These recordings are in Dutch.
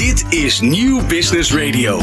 Dit is Nieuw Business Radio.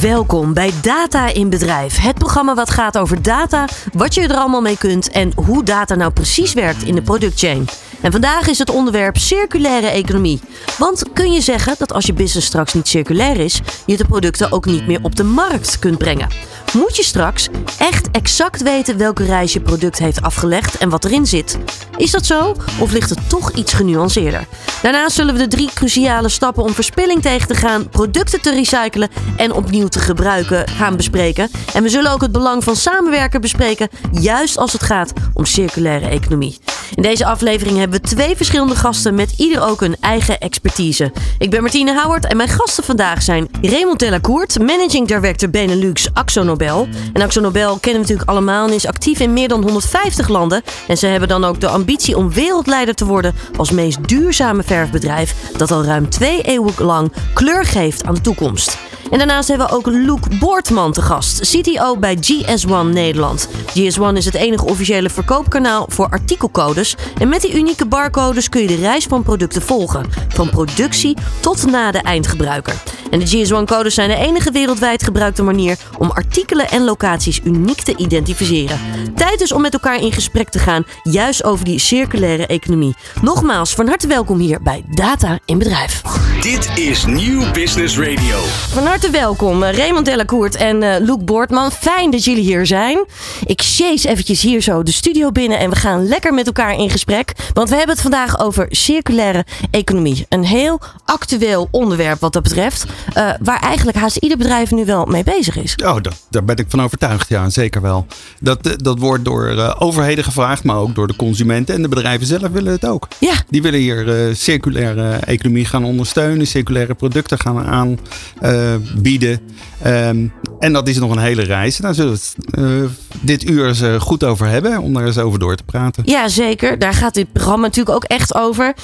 Welkom bij Data in Bedrijf. Het programma wat gaat over data, wat je er allemaal mee kunt en hoe data nou precies werkt in de productchain. En vandaag is het onderwerp circulaire economie. Want kun je zeggen dat als je business straks niet circulair is, je de producten ook niet meer op de markt kunt brengen? Moet je straks echt exact weten welke reis je product heeft afgelegd en wat erin zit? Is dat zo of ligt het toch iets genuanceerder? Daarnaast zullen we de drie cruciale stappen om verspilling tegen te gaan, producten te recyclen en opnieuw te gebruiken gaan bespreken. En we zullen ook het belang van samenwerken bespreken, juist als het gaat om circulaire economie. In deze aflevering hebben we twee verschillende gasten met ieder ook een eigen expertise. Ik ben Martine Howard en mijn gasten vandaag zijn Raymond Delacourt, Managing Director Benelux Axo Nobel. En Axo Nobel kennen we natuurlijk allemaal en is actief in meer dan 150 landen. En ze hebben dan ook de ambitie om wereldleider te worden als meest duurzame verfbedrijf dat al ruim twee eeuwen lang kleur geeft aan de toekomst. En daarnaast hebben we ook Luc Boortman te gast, CTO bij GS1 Nederland. GS1 is het enige officiële verkoopkanaal voor artikelcodes. En met die unieke barcodes kun je de reis van producten volgen. Van productie tot na de eindgebruiker. En de GS1-codes zijn de enige wereldwijd gebruikte manier om artikelen en locaties uniek te identificeren. Tijd dus om met elkaar in gesprek te gaan, juist over die circulaire economie. Nogmaals, van harte welkom hier bij Data in Bedrijf. Dit is Nieuw Business Radio. Van harte welkom, eh, Raymond Delacourt en uh, Luc Boortman. Fijn dat jullie hier zijn. Ik chase eventjes hier zo de studio binnen en we gaan lekker met elkaar in gesprek. Want we hebben het vandaag over circulaire economie. Een heel actueel onderwerp wat dat betreft. Uh, waar eigenlijk haast ieder bedrijf nu wel mee bezig is. Oh, dat, daar ben ik van overtuigd. Ja, zeker wel. Dat, dat wordt door uh, overheden gevraagd, maar ook door de consumenten. En de bedrijven zelf willen het ook. Ja. Die willen hier circulaire economie gaan ondersteunen. Circulaire producten gaan aanbieden. Um, en dat is nog een hele reis. Daar zullen we het dit uur eens goed over hebben. Om daar eens over door te praten. Ja, zeker. Daar gaat dit programma natuurlijk ook echt over.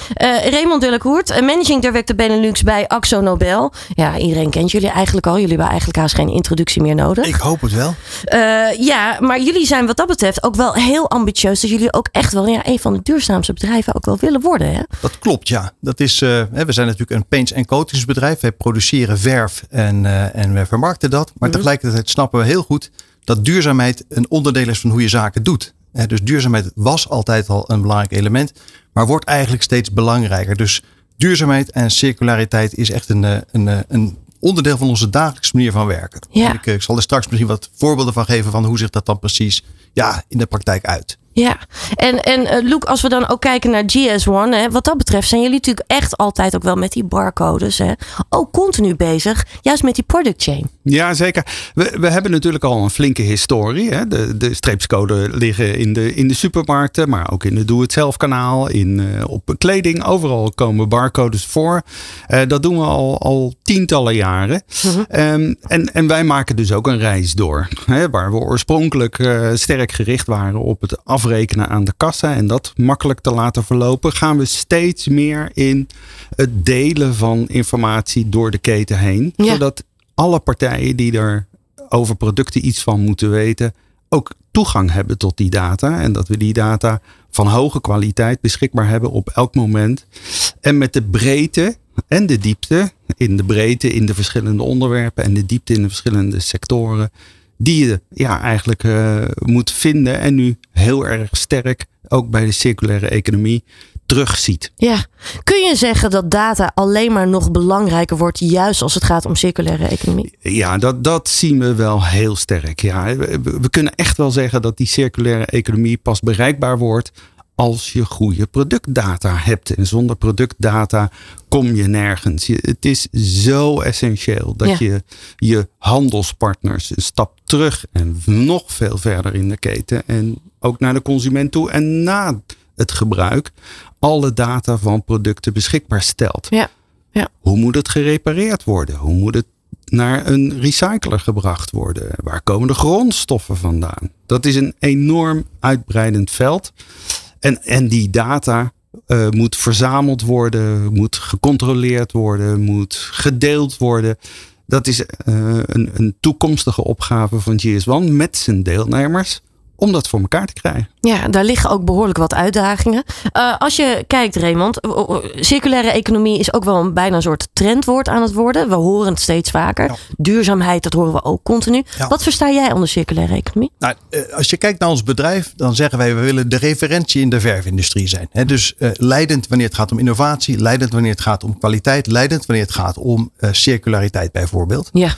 Raymond Delacourt, Managing Director Benelux bij Axo Nobel. Ja, iedereen kent jullie eigenlijk al. Jullie hebben eigenlijk haast geen introductie meer nodig. Ik hoop het wel. Uh, ja, maar jullie zijn wat dat betreft ook wel heel ambitieus. Dat jullie ook echt wel ja, een van de duurzaamste bedrijven ook wel willen worden. Hè? Dat klopt, ja. Dat is, uh, we zijn natuurlijk een paints- en coatingsbedrijf. Wij produceren verf en, uh, en we vermarkten dat. Maar mm -hmm. tegelijkertijd snappen we heel goed dat duurzaamheid een onderdeel is van hoe je zaken doet. Dus duurzaamheid was altijd al een belangrijk element, maar wordt eigenlijk steeds belangrijker. Dus duurzaamheid en circulariteit is echt een, een, een onderdeel van onze dagelijkse manier van werken. Ja. Ik, ik, zal er straks misschien wat voorbeelden van geven van hoe zich dat dan precies ja, in de praktijk uit. Ja, en, en uh, Luc, als we dan ook kijken naar GS1, hè, wat dat betreft zijn jullie natuurlijk echt altijd ook wel met die barcodes, hè, ook continu bezig, juist met die product chain. Ja, zeker. We, we hebben natuurlijk al een flinke historie. Hè. De, de streepscode liggen in de, in de supermarkten, maar ook in de doe-het-zelf kanaal, in, uh, op kleding. Overal komen barcodes voor. Uh, dat doen we al, al tientallen jaren. -hmm. um, en, en wij maken dus ook een reis door, hè, waar we oorspronkelijk sterk gericht waren op het af afrekenen aan de kassa en dat makkelijk te laten verlopen, gaan we steeds meer in het delen van informatie door de keten heen. Ja. Zodat alle partijen die er over producten iets van moeten weten, ook toegang hebben tot die data. En dat we die data van hoge kwaliteit beschikbaar hebben op elk moment. En met de breedte en de diepte, in de breedte in de verschillende onderwerpen en de diepte in de verschillende sectoren die je ja, eigenlijk uh, moet vinden en nu heel erg sterk ook bij de circulaire economie terugziet. Ja, kun je zeggen dat data alleen maar nog belangrijker wordt, juist als het gaat om circulaire economie? Ja, dat, dat zien we wel heel sterk. Ja, we, we kunnen echt wel zeggen dat die circulaire economie pas bereikbaar wordt als je goede productdata hebt. En zonder productdata kom je nergens. Je, het is zo essentieel dat Ja. je je handelspartners een stap terug en nog veel verder in de keten en ook naar de consument toe en na het gebruik alle data van producten beschikbaar stelt. Ja. Ja. Hoe moet het gerepareerd worden? Hoe moet het naar een recycler gebracht worden? Waar komen de grondstoffen vandaan? Dat is een enorm uitbreidend veld. En, en die data uh, moet verzameld worden, moet gecontroleerd worden, moet gedeeld worden. Dat is uh, een, een toekomstige opgave van GS1 met zijn deelnemers om dat voor elkaar te krijgen. Ja, daar liggen ook behoorlijk wat uitdagingen. Uh, als je kijkt, Raymond, circulaire economie is ook wel een bijna een soort trendwoord aan het worden. We horen het steeds vaker. Ja. Duurzaamheid, dat horen we ook continu. Ja. Wat versta jij onder circulaire economie? Nou, als je kijkt naar ons bedrijf, dan zeggen wij we willen de referentie in de verfindustrie zijn. He, dus uh, leidend wanneer het gaat om innovatie, leidend wanneer het gaat om kwaliteit, leidend wanneer het gaat om uh, circulariteit bijvoorbeeld. Ja.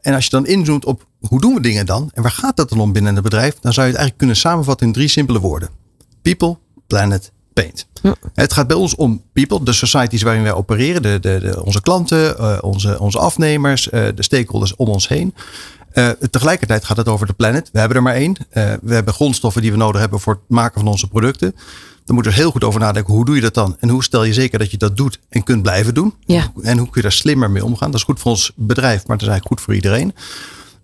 En als je dan inzoomt op hoe doen we dingen dan en waar gaat dat dan om binnen het bedrijf, dan zou je het eigenlijk kunnen samenvatten in drie simpele woorden: people, planet, paint. Ja. Het gaat bij ons om people, de societies waarin wij opereren, de, de, de onze klanten, uh, onze, onze afnemers, uh, de stakeholders om ons heen. tegelijkertijd gaat het over de planet. We hebben er maar één. we hebben grondstoffen die we nodig hebben voor het maken van onze producten. Dan moet je er heel goed over nadenken. Hoe doe je dat dan? En hoe stel je zeker dat je dat doet en kunt blijven doen? Ja. En hoe kun je daar slimmer mee omgaan? Dat is goed voor ons bedrijf, maar het is eigenlijk goed voor iedereen.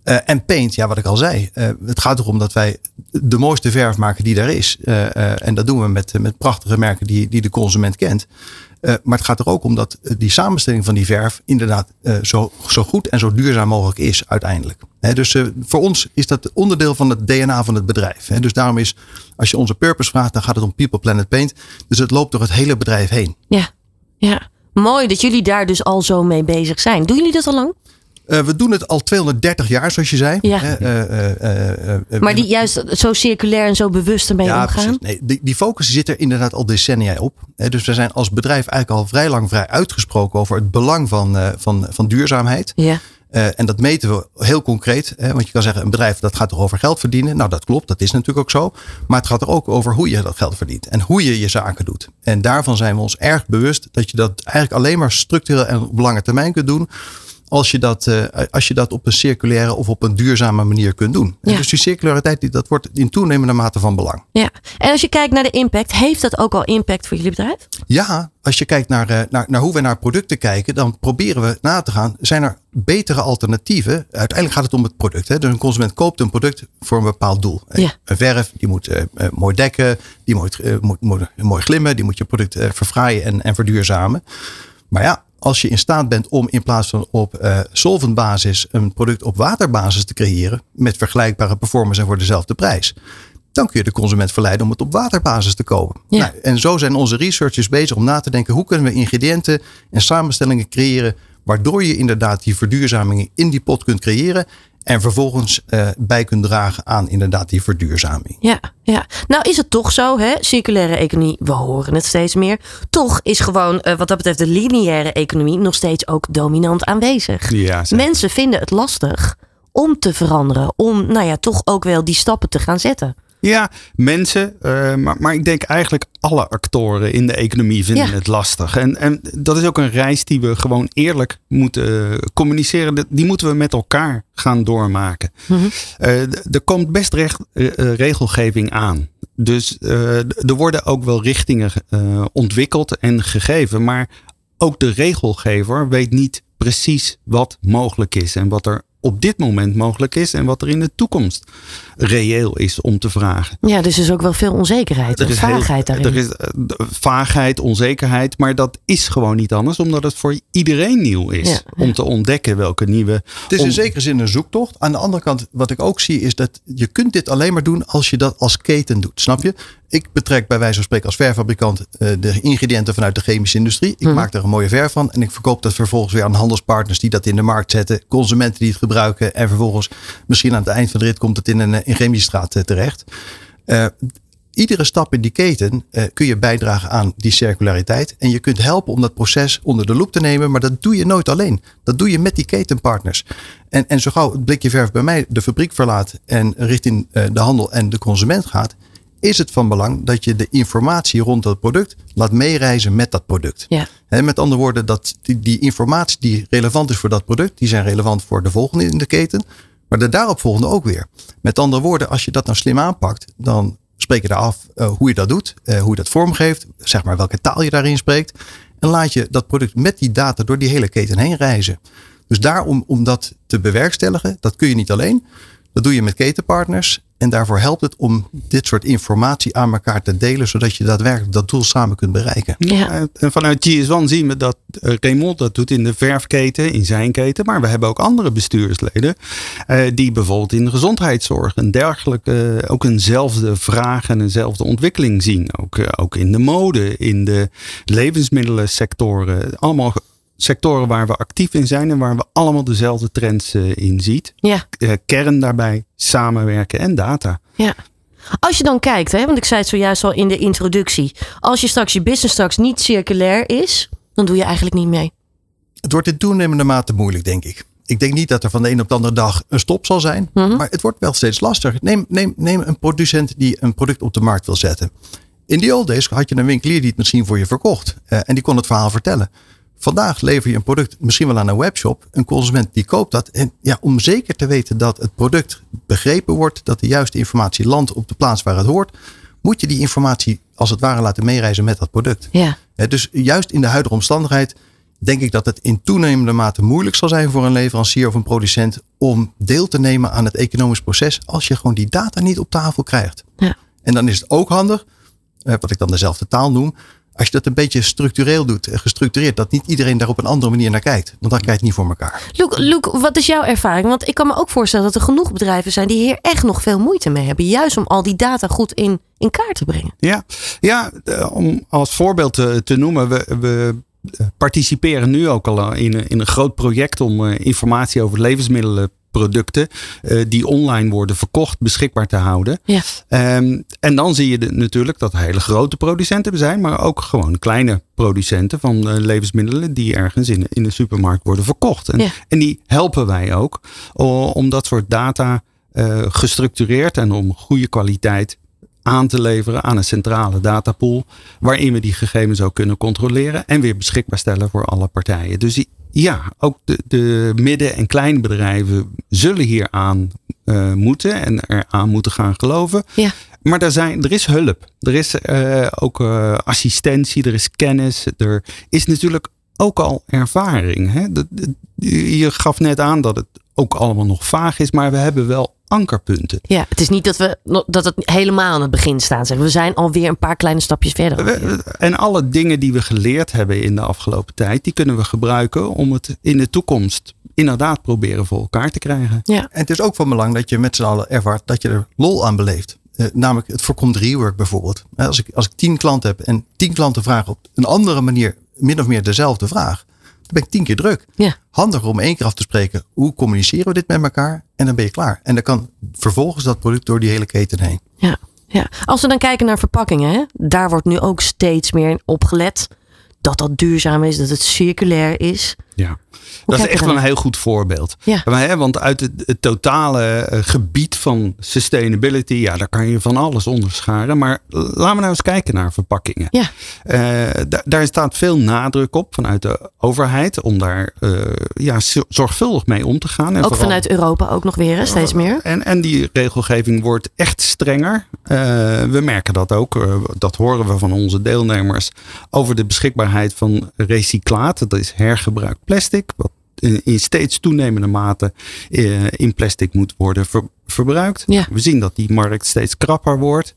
Uh, en paint, ja, wat ik al zei. Uh, het gaat erom dat wij de mooiste verf maken die er is. Uh, en dat doen we met, met prachtige merken die, die de consument kent. maar het gaat er ook om dat die samenstelling van die verf inderdaad zo, zo goed en zo duurzaam mogelijk is uiteindelijk. Dus voor ons is dat onderdeel van het DNA van het bedrijf. Dus daarom is, als je onze purpose vraagt, dan gaat het om People, Planet, Paint. Dus het loopt door het hele bedrijf heen. Ja, ja. Mooi dat jullie daar dus al zo mee bezig zijn. Doen jullie dat al lang? Uh, we doen het al 230 jaar, zoals je zei. Ja. Uh, uh, maar die juist zo circulair en zo bewust ermee ja, omgaan? Precies. Nee, die, die, focus zit er inderdaad al decennia op. dus we zijn als bedrijf eigenlijk al vrij lang vrij uitgesproken over het belang van, van, van duurzaamheid. Ja. en dat meten we heel concreet. Hè, want je kan zeggen, een bedrijf dat gaat toch over geld verdienen. Nou, dat klopt, dat is natuurlijk ook zo. Maar het gaat er ook over hoe je dat geld verdient. En hoe je je zaken doet. En daarvan zijn we ons erg bewust dat je dat eigenlijk alleen maar structureel en op lange termijn kunt doen als je dat, uh, als je dat op een circulaire of op een duurzame manier kunt doen. Ja. Dus die circulariteit dat wordt in toenemende mate van belang. Ja, en als je kijkt naar de impact, heeft dat ook al impact voor jullie bedrijf? Ja, als je kijkt naar, uh, naar, naar hoe we naar producten kijken, dan proberen we na te gaan, zijn er betere alternatieven? Uiteindelijk gaat het om het product. Hè? Dus een consument koopt een product voor een bepaald doel. Ja. Een verf, die moet uh, mooi dekken, die moet, moet, moet, mooi glimmen, die moet je product verfraaien en, en verduurzamen. Maar ja, als je in staat bent om in plaats van op uh, solventbasis een product op waterbasis te creëren met vergelijkbare performance en voor dezelfde prijs, dan kun je de consument verleiden om het op waterbasis te kopen. Ja. Nou, en zo zijn onze researchers bezig om na te denken hoe kunnen we ingrediënten en samenstellingen creëren waardoor je inderdaad die verduurzamingen in die pot kunt creëren en vervolgens uh, bij kunt dragen aan inderdaad die verduurzaming. Ja, ja. Nou is het toch zo, hè? circulaire economie, we horen het steeds meer. Toch is gewoon, uh, wat dat betreft, de lineaire economie nog steeds ook dominant aanwezig. Ja, Mensen vinden het lastig om te veranderen, om nou ja, toch ook wel die stappen te gaan zetten. Ja, mensen, uh, maar, maar ik denk eigenlijk alle actoren in de economie vinden Ja. het lastig. En, en dat is ook een reis die we gewoon eerlijk moeten eh, communiceren. Die moeten we met elkaar gaan doormaken. Mhm. Eh, er komt best recht, eh, eh, regelgeving aan. Dus eh, er worden ook wel richtingen eh, ontwikkeld en gegeven. Maar ook de regelgever weet niet precies wat mogelijk is. En wat er op dit moment mogelijk is. En wat er in de toekomst reëel is om te vragen. Ja, dus er is ook wel veel onzekerheid en heel- vaagheid daarin. Er is eh, vaagheid, onzekerheid, maar dat is gewoon niet anders, omdat het voor iedereen nieuw is. Ja, ja. Om te ontdekken welke nieuwe. Het is om- in zekere zin een zoektocht. Aan de andere kant, wat ik ook zie, is dat je kunt dit alleen maar doen als je dat als keten doet. Snap je? Ik betrek bij wijze van spreken als verfabrikant eh, de ingrediënten vanuit de chemische industrie. Ik Mhm. maak er een mooie verf van en ik verkoop dat vervolgens weer aan handelspartners die dat in de markt zetten. Consumenten die het gebruiken en vervolgens misschien aan het eind van de rit komt het in een eh, in chemiestraat eh, terecht. Iedere stap in die keten kun je bijdragen aan die circulariteit. En je kunt helpen om dat proces onder de loep te nemen. Maar dat doe je nooit alleen. Dat doe je met die ketenpartners. En, en zo gauw het blikje verf bij mij de fabriek verlaat en richting de handel en de consument gaat. Is het van belang dat je de informatie rond dat product laat meereizen met dat product. Ja. Met andere woorden, dat die, die informatie die relevant is voor dat product, die zijn relevant voor de volgende in de keten. Maar de daaropvolgende ook weer. Met andere woorden, als je dat nou slim aanpakt, dan spreek je daar af eh, hoe je dat doet, eh, hoe je dat vormgeeft, zeg maar welke taal je daarin spreekt. En laat je dat product met die data door die hele keten heen reizen. Dus daarom om dat te bewerkstelligen, dat kun je niet alleen. Dat doe je met ketenpartners. En daarvoor helpt het om dit soort informatie aan elkaar te delen, zodat je daadwerkelijk dat doel samen kunt bereiken. Ja. En vanuit GS1 zien we dat uh, Raymond dat doet in de verfketen, in zijn keten. Maar we hebben ook andere bestuursleden uh, die bijvoorbeeld in de gezondheidszorg en dergelijke uh, ook eenzelfde vraag en eenzelfde ontwikkeling zien. Ook, ook in de mode, in de levensmiddelsectoren. Allemaal sectoren waar we actief in zijn en waar we allemaal dezelfde trends in ziet. Ja. kern daarbij, samenwerken en data. Ja. Als je dan kijkt, hè, want ik zei het zojuist al in de introductie. Als je straks je business straks niet circulair is, dan doe je eigenlijk niet mee. Het wordt in toenemende mate moeilijk, denk ik. Ik denk niet dat er van de een op de andere dag een stop zal zijn. Mhm. Maar het wordt wel steeds lastiger. Neem, neem, neem een producent die een product op de markt wil zetten. In die old days had je een winkelier die het misschien voor je verkocht. Uh, en die kon het verhaal vertellen. Vandaag lever je een product misschien wel aan een webshop. Een consument die koopt dat. En ja, om zeker te weten dat het product begrepen wordt, dat de juiste informatie landt op de plaats waar het hoort, moet je die informatie als het ware laten meereizen met dat product. Ja. Dus juist in de huidige omstandigheid denk ik dat het in toenemende mate moeilijk zal zijn voor een leverancier of een producent om deel te nemen aan het economisch proces als je gewoon die data niet op tafel krijgt. Ja. En dan is het ook handig, wat ik dan dezelfde taal noem, als je dat een beetje structureel doet, gestructureerd, dat niet iedereen daar op een andere manier naar kijkt. Want dan krijg je het niet voor elkaar. Luc, Luc, wat is jouw ervaring? Want ik kan me ook voorstellen dat er genoeg bedrijven zijn die hier echt nog veel moeite mee hebben. Juist om al die data goed in, in kaart te brengen. Ja, ja om als voorbeeld te, te noemen, we, we participeren nu ook al in, in een groot project om informatie over levensmiddelen producten uh, die online worden verkocht beschikbaar te houden. Ja. Um, en dan zie je de, natuurlijk dat hele grote producenten zijn, maar ook gewoon kleine producenten van uh, levensmiddelen die ergens in, in de supermarkt worden verkocht. En, ja. en die helpen wij ook om dat soort data uh, gestructureerd en om goede kwaliteit aan te leveren aan een centrale datapool. Waarin we die gegevens ook kunnen controleren en weer beschikbaar stellen voor alle partijen. Dus ja, ook de, de midden- en kleinbedrijven zullen hier aan uh, moeten en eraan moeten gaan geloven. Ja. Maar er, zijn, er is hulp. Er is uh, ook uh, assistentie, er is kennis. Er is natuurlijk ook al ervaring. Hè? Je gaf net aan dat het ook allemaal nog vaag is, maar we hebben wel ankerpunten. Ja, het is niet dat, we, dat het helemaal aan het begin staat. We zijn alweer een paar kleine stapjes verder. We, en alle dingen die we geleerd hebben in de afgelopen tijd, die kunnen we gebruiken om het in de toekomst inderdaad proberen voor elkaar te krijgen. Ja. En het is ook van belang dat je met z'n allen ervaart dat je er lol aan beleeft. Uh, namelijk, het voorkomt rework bijvoorbeeld. Als ik, als ik tien klanten heb en tien klanten vragen op een andere manier, min of meer dezelfde vraag, dan ben ik tien keer druk. Ja. Handiger om één keer af te spreken, hoe communiceren we dit met elkaar? En dan ben je klaar. En dan kan vervolgens dat product door die hele keten heen. Ja, ja. Als we dan kijken naar verpakkingen, hè? daar wordt nu ook steeds meer op gelet. Dat dat duurzaam is, dat het circulair is. Ja, dat is echt wel een heel goed voorbeeld. Ja. Maar, hè, want uit het, het totale uh, gebied van sustainability, ja, daar kan je van alles onderscharen. Maar laten we nou eens kijken naar verpakkingen. Ja. Uh, daar staat veel nadruk op vanuit de overheid om daar uh, ja, zorgvuldig mee om te gaan. En ook vooral, vanuit Europa ook nog weer, hè, steeds meer. En, en die regelgeving wordt echt strenger. we merken dat ook, dat horen we van onze deelnemers, over de beschikbaarheid van recyclaat. Dat is hergebruikt plastic, wat in steeds toenemende mate in plastic moet worden ver, verbruikt. Ja. We zien dat die markt steeds krapper wordt.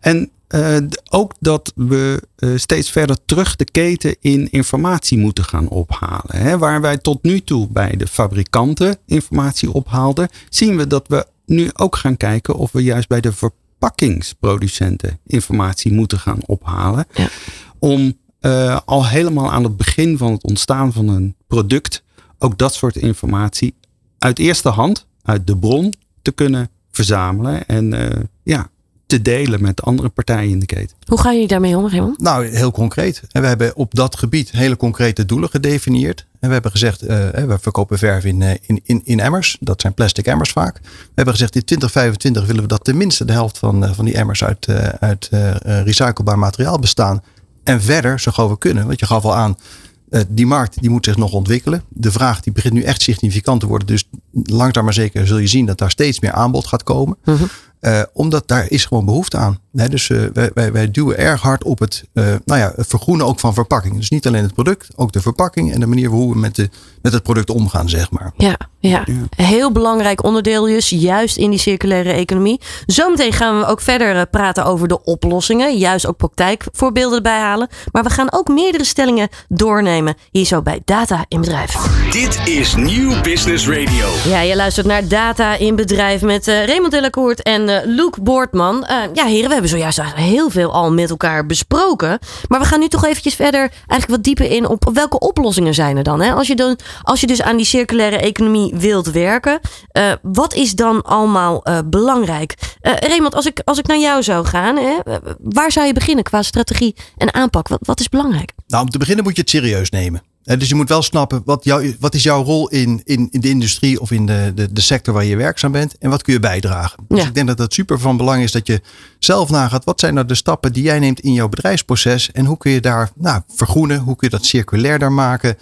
En uh, ook dat we uh, steeds verder terug de keten in informatie moeten gaan ophalen. Hè. Waar wij tot nu toe bij de fabrikanten informatie ophaalden, zien we dat we nu ook gaan kijken of we juist bij de verpakkingsproducenten informatie moeten gaan ophalen. Ja. Om uh, al helemaal aan het begin van het ontstaan van een product ook dat soort informatie uit eerste hand, uit de bron, te kunnen verzamelen en uh, ja, te delen met andere partijen in de keten. Hoe gaan jullie daarmee om, Raymond? Nou, heel concreet. En we hebben op dat gebied hele concrete doelen gedefinieerd. En we hebben gezegd, uh, we verkopen verf in, in, in, in emmers. Dat zijn plastic emmers vaak. We hebben gezegd, in 2025 willen we dat tenminste de helft van, van die emmers uit, uh, uit uh, recyclebaar materiaal bestaan. En verder, zo gauw we kunnen. Want je gaf al aan, uh, die markt die moet zich nog ontwikkelen. De vraag die begint nu echt significant te worden. Dus langzaam maar zeker zul je zien dat daar steeds meer aanbod gaat komen. -huh. Uh, omdat daar is gewoon behoefte aan. Nee, dus uh, wij, wij, wij, duwen erg hard op het, nou ja, het vergroenen ook van verpakking. Dus niet alleen het product, ook de verpakking en de manier hoe we met, de, met het product omgaan, zeg maar. Ja. Ja, heel belangrijk onderdeel dus, juist in die circulaire economie. Zometeen gaan we ook verder eh, praten over de oplossingen, juist ook praktijkvoorbeelden erbij halen. Maar we gaan ook meerdere stellingen doornemen, hier zo bij Data in Bedrijf. Dit is Nieuw Business Radio. Ja, je luistert naar Data in Bedrijf met uh, Raymond Delacourt en uh, Luc Boortman. Uh, ja, heren, we hebben zojuist heel veel al met elkaar besproken. Maar we gaan nu toch eventjes verder, eigenlijk wat dieper in op welke oplossingen zijn er dan. Hè? Als, je dan als je dus aan die circulaire economie wilt werken. Uh, wat is dan allemaal belangrijk? Raymond, als ik, als ik naar jou zou gaan, hè, waar zou je beginnen qua strategie en aanpak? Wat, wat is belangrijk? Nou, om te beginnen moet je het serieus nemen. Dus je moet wel snappen, wat, jou, wat is jouw rol in, in, in de industrie of in de, de, de sector waar je werkzaam bent en wat kun je bijdragen? Dus ik denk dat het super van belang is dat je zelf nagaat, wat zijn nou de stappen die jij neemt in jouw bedrijfsproces en hoe kun je daar nou, vergroenen, hoe kun je dat circulairder maken?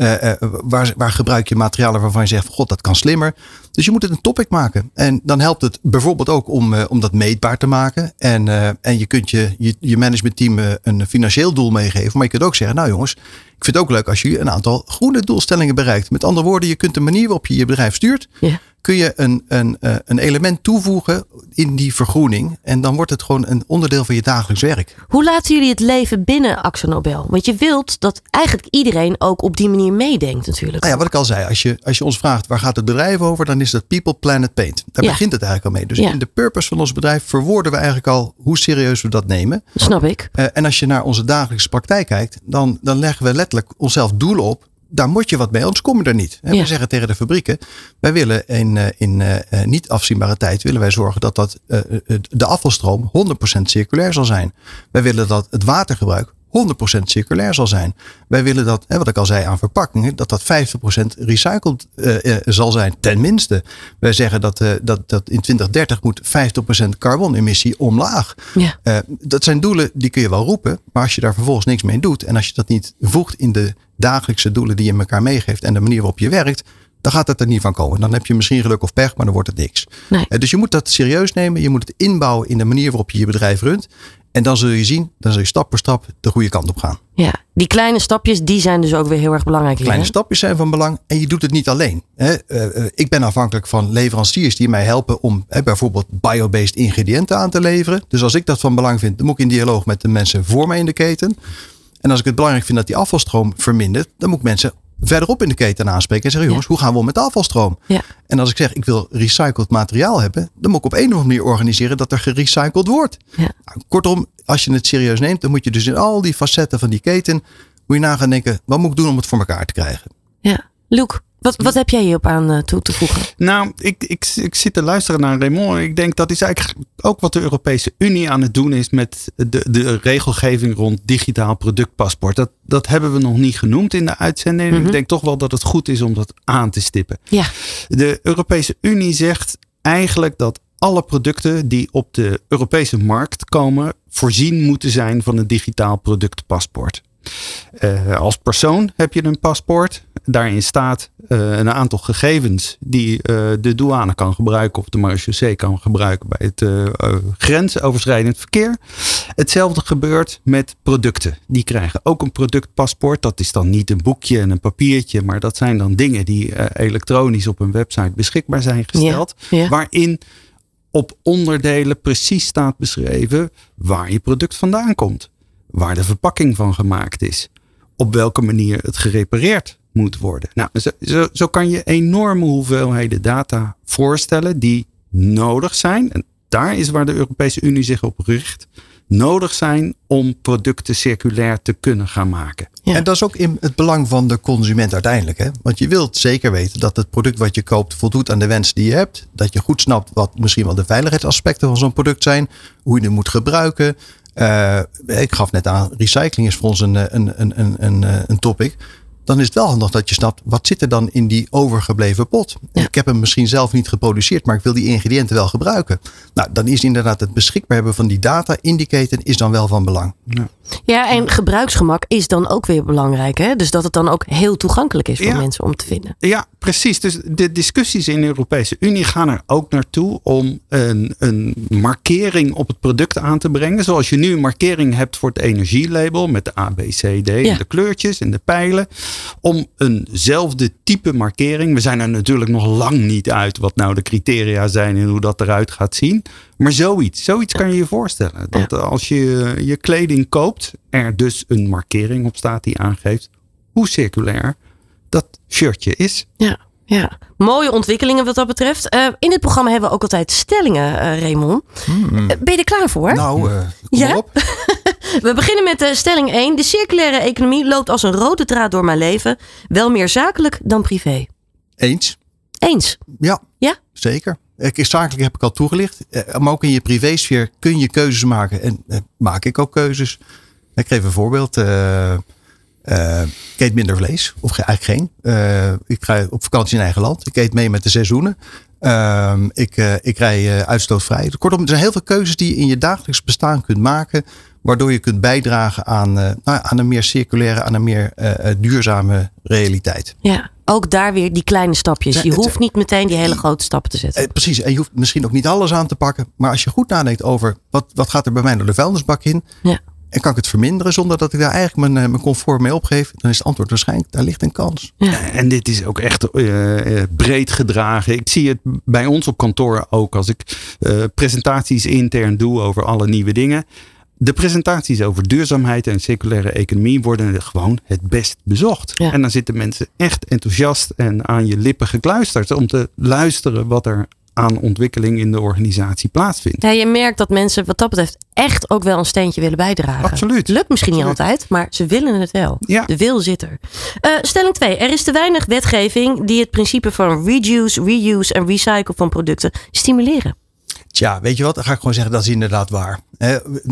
Uh, waar, waar, gebruik je materialen waarvan je zegt: God, dat kan slimmer. Dus je moet het een topic maken. En dan helpt het bijvoorbeeld ook om, uh, om dat meetbaar te maken. En, en je kunt je, je, je managementteam een financieel doel meegeven. Maar je kunt ook zeggen: Nou jongens, ik vind het ook leuk als je een aantal groene doelstellingen bereikt. Met andere woorden, je kunt de manier waarop je je bedrijf stuurt. Ja kun je een, een, eh, een element toevoegen in die vergroening. En dan wordt het gewoon een onderdeel van je dagelijks werk. Hoe laten jullie het leven binnen Axonobel? Want je wilt dat eigenlijk iedereen ook op die manier meedenkt natuurlijk. Nou ja, wat ik al zei, als je, als je ons vraagt waar gaat het bedrijf over, dan is dat People, Planet, Paint. Daar begint het eigenlijk al mee. Dus in de purpose van ons bedrijf verwoorden we eigenlijk al hoe serieus we dat nemen. Snap ik. Uh, en als je naar onze dagelijkse praktijk kijkt, dan, dan leggen we letterlijk onszelf doelen op daar moet je wat mee, anders kom je er niet. En We zeggen tegen de fabrieken, wij willen in, eh, in uh, niet afzienbare tijd willen wij zorgen dat, dat uh, de afvalstroom 100% circulair zal zijn. Wij willen dat het watergebruik 100% circulair zal zijn. Wij willen dat, wat ik al zei aan verpakkingen, dat dat 50% recycled uh, zal zijn, tenminste. Wij zeggen dat, uh, dat, dat in 2030 moet 50% carbonemissie omlaag. Ja. Uh, dat zijn doelen die kun je wel roepen, maar als je daar vervolgens niks mee doet en als je dat niet voegt in de dagelijkse doelen die je elkaar meegeeft en de manier waarop je werkt, dan gaat het er niet van komen. Dan heb je misschien geluk of pech, maar dan wordt het niks. Nee. Dus je moet dat serieus nemen. Je moet het inbouwen in de manier waarop je je bedrijf runt. En dan zul je zien, dan zul je stap voor stap de goede kant op gaan. Ja, die kleine stapjes, die zijn dus ook weer heel erg belangrijk. Kleine stapjes zijn van belang en je doet het niet alleen. Hè. Uh, ik ben afhankelijk van leveranciers die mij helpen om bijvoorbeeld biobased ingrediënten aan te leveren. Dus als ik dat van belang vind, dan moet ik in dialoog met de mensen voor mij in de keten. En als ik het belangrijk vind dat die afvalstroom vermindert, dan moet ik mensen verderop in de keten aanspreken en zeggen: jongens, hoe gaan we om met de afvalstroom? Ja. En als ik zeg: ik wil recycled materiaal hebben, dan moet ik op een of andere manier organiseren dat er gerecycled wordt. Ja. Nou, kortom, als je het serieus neemt, dan moet je dus in al die facetten van die keten, moet je na gaan denken: wat moet ik doen om het voor elkaar te krijgen? Ja, Luke, wat, wat heb jij hierop aan uh, toe te voegen? Nou, ik, ik, ik zit te luisteren naar Raymond. Ik denk dat is eigenlijk ook wat de Europese Unie aan het doen is met de, de regelgeving rond digitaal productpaspoort. Dat, dat hebben we nog niet genoemd in de uitzending. Ik mhm. denk toch wel dat het goed is om dat aan te stippen. Ja. De Europese Unie zegt eigenlijk dat alle producten die op de Europese markt komen voorzien moeten zijn van een digitaal productpaspoort. Uh, als persoon heb je een paspoort. Daarin staat uh, een aantal gegevens die uh, de douane kan gebruiken of de marechaussee kan gebruiken bij het grensoverschrijdend verkeer. Hetzelfde gebeurt met producten. Die krijgen ook een productpaspoort. Dat is dan niet een boekje en een papiertje, maar dat zijn dan dingen die elektronisch op een website beschikbaar zijn gesteld. Waarin op onderdelen precies staat beschreven waar je product vandaan komt waar de verpakking van gemaakt is, op welke manier het gerepareerd moet worden. Nou, zo, zo, zo kan je enorme hoeveelheden data voorstellen die nodig zijn. En daar is waar de Europese Unie zich op richt nodig zijn om producten circulair te kunnen gaan maken. En dat is ook in het belang van de consument uiteindelijk. Hè? Want je wilt zeker weten dat het product wat je koopt voldoet aan de wensen die je hebt. Dat je goed snapt wat misschien wel de veiligheidsaspecten van zo'n product zijn. Hoe je het moet gebruiken. Uh, ik gaf net aan, recycling is voor ons een, een, een, een, een, een topic. Dan is het wel handig dat je snapt, wat zit er dan in die overgebleven pot? Ik heb hem misschien zelf niet geproduceerd, maar ik wil die ingrediënten wel gebruiken. Nou, dan is inderdaad het beschikbaar hebben van die data indicator is dan wel van belang. Ja. Ja, en gebruiksgemak is dan ook weer belangrijk. Hè? Dus dat het dan ook heel toegankelijk is voor Ja. mensen om te vinden. Ja, precies. Dus de discussies in de Europese Unie gaan er ook naartoe om een, een markering op het product aan te brengen. Zoals je nu een markering hebt voor het energielabel met de A, B, C, D Ja. en de kleurtjes en de pijlen. Om eenzelfde type markering. We zijn er natuurlijk nog lang niet uit wat nou de criteria zijn en hoe dat eruit gaat zien. Maar zoiets, zoiets kan je je voorstellen. Dat als je je kleding koopt, er dus een markering op staat die aangeeft hoe circulair dat shirtje is. Ja, ja. Mooie ontwikkelingen wat dat betreft. Eh, in dit programma hebben we ook altijd stellingen, eh Raymond. Eh, ben je er klaar voor? Nou, kom Ja? op. We beginnen met stelling 1. De circulaire economie loopt als een rode draad door mijn leven. Wel meer zakelijk dan privé. Eens. Eens. Ja, Ja? zeker. Ik, zakelijk heb ik al toegelicht. Maar ook in je privésfeer kun je keuzes maken. En maak ik ook keuzes. Ik geef een voorbeeld. eh, eh, ik eet minder vlees. Of ge- eigenlijk geen. Eh, ik ga op vakantie in eigen land. Ik eet mee met de seizoenen. Ehm, ik, eh, ik rij uitstootvrij. Kortom, er zijn heel veel keuzes die je in je dagelijks bestaan kunt maken. Waardoor je kunt bijdragen aan, nou, aan een meer circulaire, aan een meer duurzame realiteit. Ja. Ook daar weer die kleine stapjes. Je het- hoeft niet meteen die hele grote stappen te zetten. Precies, en je hoeft misschien ook niet alles aan te pakken. Maar als je goed nadenkt over wat, wat gaat er bij mij door de vuilnisbak in. Ja. En kan ik het verminderen zonder dat ik daar eigenlijk mijn, eh, mijn comfort mee opgeef. Dan is het antwoord waarschijnlijk, daar ligt een kans. En dit is ook echt eh, eh, breed gedragen. Ik zie het bij ons op kantoor ook als ik eh, presentaties intern doe over alle nieuwe dingen. De presentaties over duurzaamheid en circulaire economie worden gewoon het best bezocht. Ja. En dan zitten mensen echt enthousiast en aan je lippen gekluisterd om te luisteren wat er aan ontwikkeling in de organisatie plaatsvindt. Ja, je merkt dat mensen wat dat betreft echt ook wel een steentje willen bijdragen. Absoluut. Lukt misschien Absoluut. niet altijd, maar ze willen het wel. Ja. De wil zit er. Eh, stelling 2. Er is te weinig wetgeving die het principe van reduce, reuse en recycle van producten stimuleren. Tja, weet je wat? Dan ga ik gewoon zeggen, dat is inderdaad waar.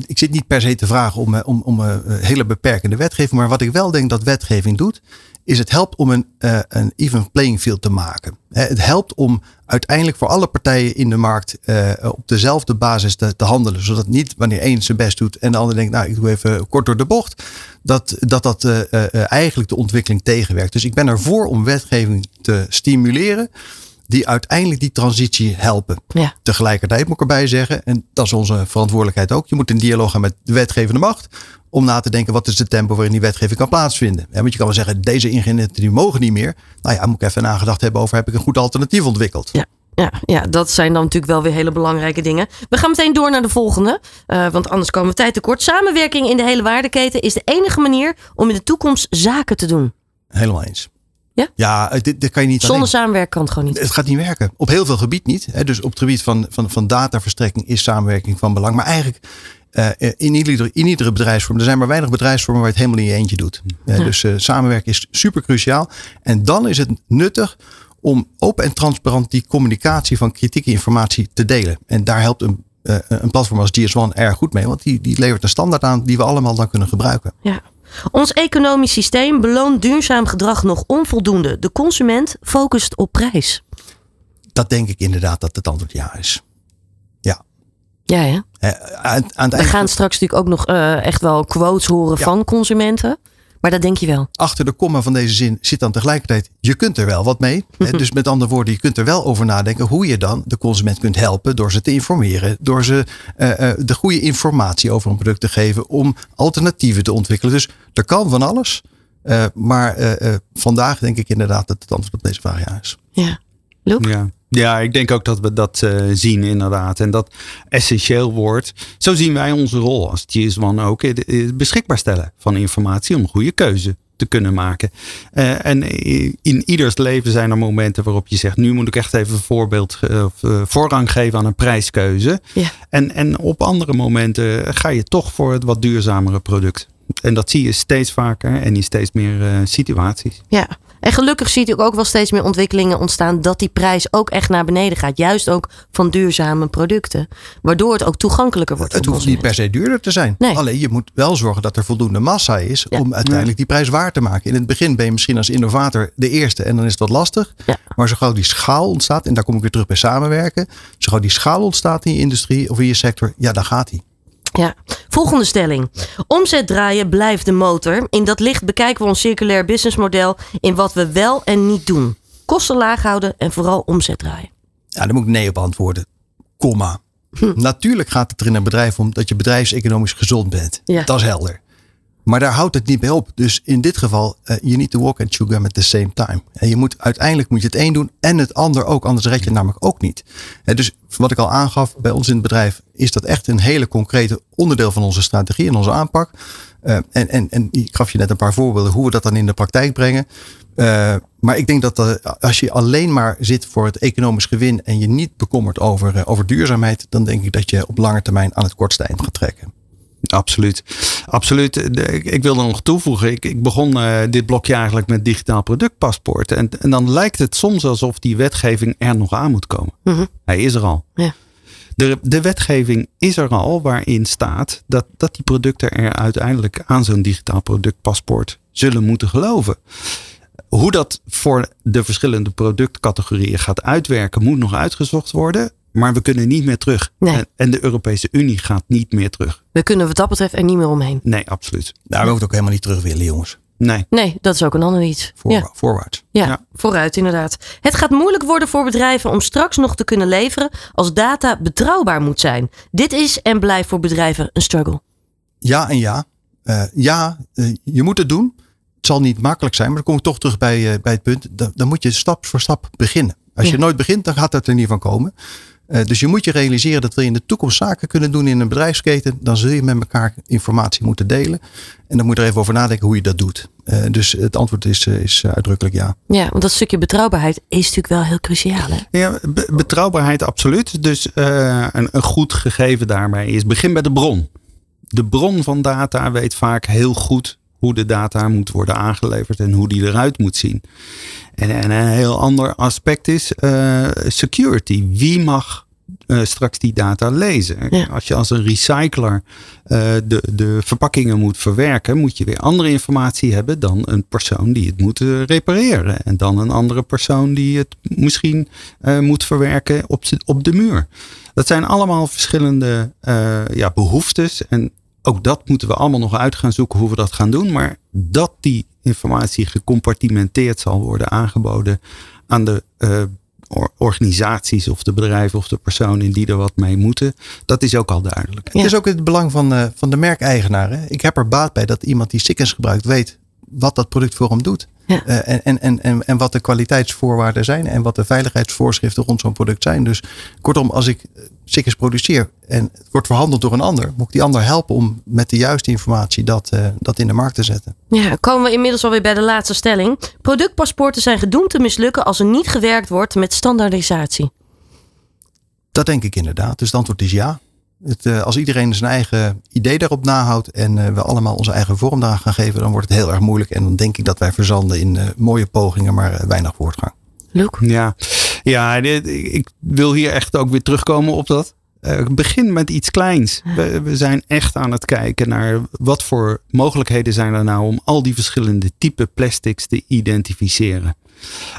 Ik zit niet per se te vragen om, eh, om, om eh, hele beperkende wetgeving. Maar wat ik wel denk dat wetgeving doet, is het helpt om een, eh, een even playing field te maken. Het helpt om uiteindelijk voor alle partijen in de markt eh, op dezelfde basis te, te handelen. Zodat niet wanneer één zijn best doet en de ander denkt, nou ik doe even kort door de bocht. Dat dat, dat eh, eigenlijk de ontwikkeling tegenwerkt. Dus ik ben ervoor om wetgeving te stimuleren die uiteindelijk die transitie helpen. Ja. Tegelijkertijd moet ik erbij zeggen, en dat is onze verantwoordelijkheid ook, je moet in dialoog gaan met de wetgevende macht. Om na te denken, wat is de tempo waarin die wetgeving kan plaatsvinden? Want je kan wel zeggen, deze ingrediënten die mogen niet meer. Nou ja, moet ik even nagedacht hebben over, heb ik een goed alternatief ontwikkeld? Ja. Ja, ja, dat zijn dan natuurlijk wel weer hele belangrijke dingen. We gaan meteen door naar de volgende, eh, want anders komen we tijd tekort. Samenwerking in de hele waardeketen is de enige manier om in de toekomst zaken te doen. Helemaal eens. Ja? Ja, dit, dit kan je niet Zonder alleen. samenwerken kan het gewoon niet. Het gaat niet werken. Op heel veel gebied niet. Hè. Dus op het gebied van, van, van dataverstrekking is samenwerking van belang. Maar eigenlijk eh, in, ieder, in iedere bedrijfsvorm. Er zijn maar weinig bedrijfsvormen waar je het helemaal in je eentje doet. Eh, Dus eh, samenwerken is super cruciaal. En dan is het nuttig om open en transparant die communicatie van kritieke informatie te delen. En daar helpt een, eh, een platform als GS1 erg goed mee. Want die, die levert een standaard aan die we allemaal dan kunnen gebruiken. Ja. Ons economisch systeem beloont duurzaam gedrag nog onvoldoende. De consument focust op prijs. Dat denk ik inderdaad dat het antwoord ja is. Ja. Ja, hè? Aan, aan het We eind- gaan straks natuurlijk ook nog eh, echt wel quotes horen Ja. van consumenten. Maar dat denk je wel. achter de komma van deze zin zit dan tegelijkertijd, je kunt er wel wat mee. Hè, dus met andere woorden, je kunt er wel over nadenken hoe je dan de consument kunt helpen door ze te informeren, door ze eh, eh, de goede informatie over een product te geven, om alternatieven te ontwikkelen. Dus er kan van alles. Eh, maar eh, eh, vandaag denk ik inderdaad dat het antwoord op deze vraag ja is. Ja. Luc? Ja. Ja, ik denk ook dat we dat eh, zien inderdaad. En dat essentieel wordt. Zo zien wij onze rol als GS1 ook. eh, eh, Beschikbaar stellen van informatie om goede keuze te kunnen maken. En in ieders leven zijn er momenten waarop je zegt... nu moet ik echt even een voorbeeld voorrang geven aan een prijskeuze. Ja. En, en op andere momenten ga je toch voor het wat duurzamere product. En dat zie je steeds vaker en in steeds meer situaties. Ja. En gelukkig zie je ook wel steeds meer ontwikkelingen ontstaan dat die prijs ook echt naar beneden gaat. Juist ook van duurzame producten. Waardoor het ook toegankelijker wordt. Het voor hoeft niet per se duurder te zijn. Nee. Alleen je moet wel zorgen dat er voldoende massa is Ja. om uiteindelijk die prijs waar te maken. In het begin ben je misschien als innovator de eerste en dan is het wat lastig. Ja. Maar zo gauw die schaal ontstaat, en daar kom ik weer terug bij samenwerken. Zo gauw die schaal ontstaat in je industrie of in je sector, ja, dan gaat die. Ja. Volgende stelling. Omzet draaien blijft de motor. In dat licht bekijken we ons circulair businessmodel in wat we wel en niet doen. Kosten laag houden en vooral omzet draaien. Ja, daar moet ik nee op antwoorden. Komma. Natuurlijk gaat het er in een bedrijf om dat je bedrijfseconomisch gezond bent. Ja. Dat is helder. Maar daar houdt het niet bij op. Dus in dit geval, eh, you need to walk and chew gum at the same time. En je moet uiteindelijk moet je het een doen en het ander ook. Anders red je het namelijk ook niet. Eh, dus wat ik al aangaf bij ons in het bedrijf, is dat echt een hele concrete onderdeel van onze strategie en onze aanpak. Eh, en, en, en ik gaf je net een paar voorbeelden hoe we dat dan in de praktijk brengen. Uh, maar ik denk dat als je alleen maar zit voor het economisch gewin en je niet bekommert over, over duurzaamheid, dan denk ik dat je op lange termijn aan het kortste eind gaat trekken. Absoluut. Absoluut. Ik wil er nog toevoegen. Ik, ik begon uh, dit blokje eigenlijk met digitaal productpaspoort. En, en dan lijkt het soms alsof die wetgeving er nog aan moet komen. Mhm. Mm -hmm. Hij is er al. Ja. De, de wetgeving is er al waarin staat dat, dat die producten er uiteindelijk aan zo'n digitaal productpaspoort zullen moeten geloven. Hoe dat voor de verschillende productcategorieën gaat uitwerken, moet nog uitgezocht worden. Maar we kunnen niet meer terug. Nee. En, en, de Europese Unie gaat niet meer terug. We kunnen wat dat betreft er niet meer omheen. Nee, absoluut. Nou, we moeten ook helemaal niet terug willen, jongens. Nee. Nee, dat is ook een ander iets. Voor, ja. Voorwaarts. Ja, Ja. vooruit inderdaad. Het gaat moeilijk worden voor bedrijven om straks nog te kunnen leveren als data betrouwbaar moet zijn. Dit is en blijft voor bedrijven een struggle. Ja en ja. Uh, ja, uh, je moet het doen. Het zal niet makkelijk zijn, maar dan kom ik toch terug bij, uh, bij het punt. Dan, dan, moet je stap voor stap beginnen. Als Ja. je nooit begint, dan gaat het er niet van komen. Uh, dus je moet je realiseren dat wil je in de toekomst zaken kunnen doen in een bedrijfsketen, dan zul je met elkaar informatie moeten delen. En dan moet je er even over nadenken hoe je dat doet. Uh, dus het antwoord is, uh, is uitdrukkelijk ja. Ja, want dat stukje betrouwbaarheid is natuurlijk wel heel cruciaal. Hè? Ja, be- betrouwbaarheid absoluut. Dus uh, een, een goed gegeven daarbij is begin bij de bron. De bron van data weet vaak heel goed hoe de data moet worden aangeleverd en hoe die eruit moet zien. En, en een heel ander aspect is uh, security. Wie mag uh, straks die data lezen? Ja. Als je als een recycler uh, de, de verpakkingen moet verwerken, moet je weer andere informatie hebben dan een persoon die het moet repareren. En dan een andere persoon die het misschien moet verwerken op, op de muur. Dat zijn allemaal verschillende ja, behoeftes. En ook dat moeten we allemaal nog uit gaan zoeken hoe we dat gaan doen. Maar dat die informatie gecompartimenteerd zal worden aangeboden aan de uh, organisaties of de bedrijven of de personen die er wat mee moeten, dat is ook al duidelijk. Ja. Het is ook het belang van, uh, van de merkeigenaar. Hè? Ik heb er baat bij dat iemand die Sikkens gebruikt weet wat dat product voor hem doet. Ja. Uh, en, en, en, en wat de kwaliteitsvoorwaarden zijn en wat de veiligheidsvoorschriften rond zo'n product zijn. Dus kortom, als ik Sikkens produceer en het wordt verhandeld door een ander, moet ik die ander helpen om met de juiste informatie dat, uh, dat in de markt te zetten. Ja, komen we inmiddels alweer bij de laatste stelling. Productpaspoorten zijn gedoemd te mislukken als er niet gewerkt wordt met standaardisatie. Dat denk ik inderdaad. Dus het antwoord is ja. Het, uh, als iedereen zijn eigen idee daarop nahoudt en uh, we allemaal onze eigen vorm daar gaan geven, dan wordt het heel erg moeilijk. En dan denk ik dat wij verzanden in uh, mooie pogingen, maar weinig voortgang. Luke? Ja, ja dit, ik wil hier echt ook weer terugkomen op dat. Uh, begin met iets kleins. We, we, zijn echt aan het kijken naar wat voor mogelijkheden zijn er nou om al die verschillende type plastics te identificeren.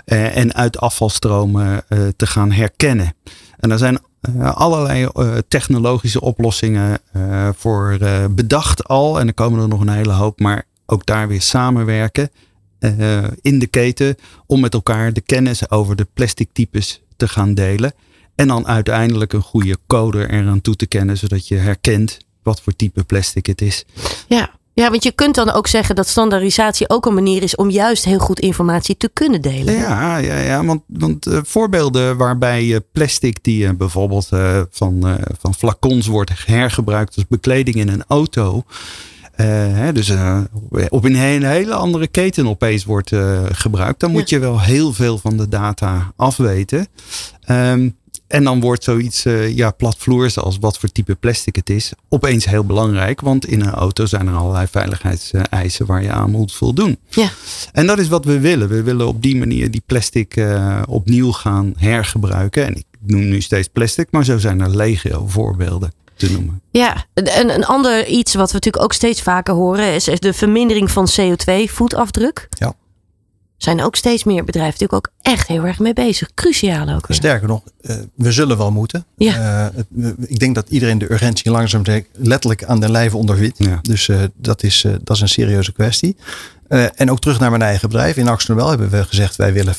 Uh, en uit afvalstromen uh, te gaan herkennen. En er zijn uh, allerlei uh, technologische oplossingen uh, voor bedacht al. En er komen er nog een hele hoop. Maar ook daar weer samenwerken in de keten. Om met elkaar de kennis over de plastic types te gaan delen. En dan uiteindelijk een goede code eraan toe te kennen. Zodat je herkent wat voor type plastic het is. Ja. Ja, want je kunt dan ook zeggen dat standaardisatie ook een manier is om juist heel goed informatie te kunnen delen. Ja, ja, ja want, want uh, voorbeelden waarbij uh, plastic die uh, bijvoorbeeld van, van flacons wordt hergebruikt als bekleding in een auto. Hè, dus op een hele, hele andere keten opeens wordt gebruikt. Dan moet ja. je wel heel veel van de data afweten. Um, en dan wordt zoiets uh, ja, platvloers als wat voor type plastic het is opeens heel belangrijk. Want in een auto zijn er allerlei veiligheidseisen waar je aan moet voldoen. Ja. En dat is wat we willen. We willen op die manier die plastic uh, opnieuw gaan hergebruiken. En ik noem nu steeds plastic, maar zo zijn er legio voorbeelden. Te noemen. Ja, en een ander iets wat we natuurlijk ook steeds vaker horen is de vermindering van CO2-voetafdruk. Ja. Zijn ook steeds meer bedrijven natuurlijk ook echt heel erg mee bezig. Cruciaal ook. Weer. Sterker nog, uh, we zullen wel moeten. Ja. Uh, ik denk dat iedereen de urgentie langzaam letterlijk aan de lijve ondervindt. Ja. Dus uh, dat, is, dat is een serieuze kwestie. en ook terug naar mijn eigen bedrijf. In Axel hebben we gezegd wij willen 50%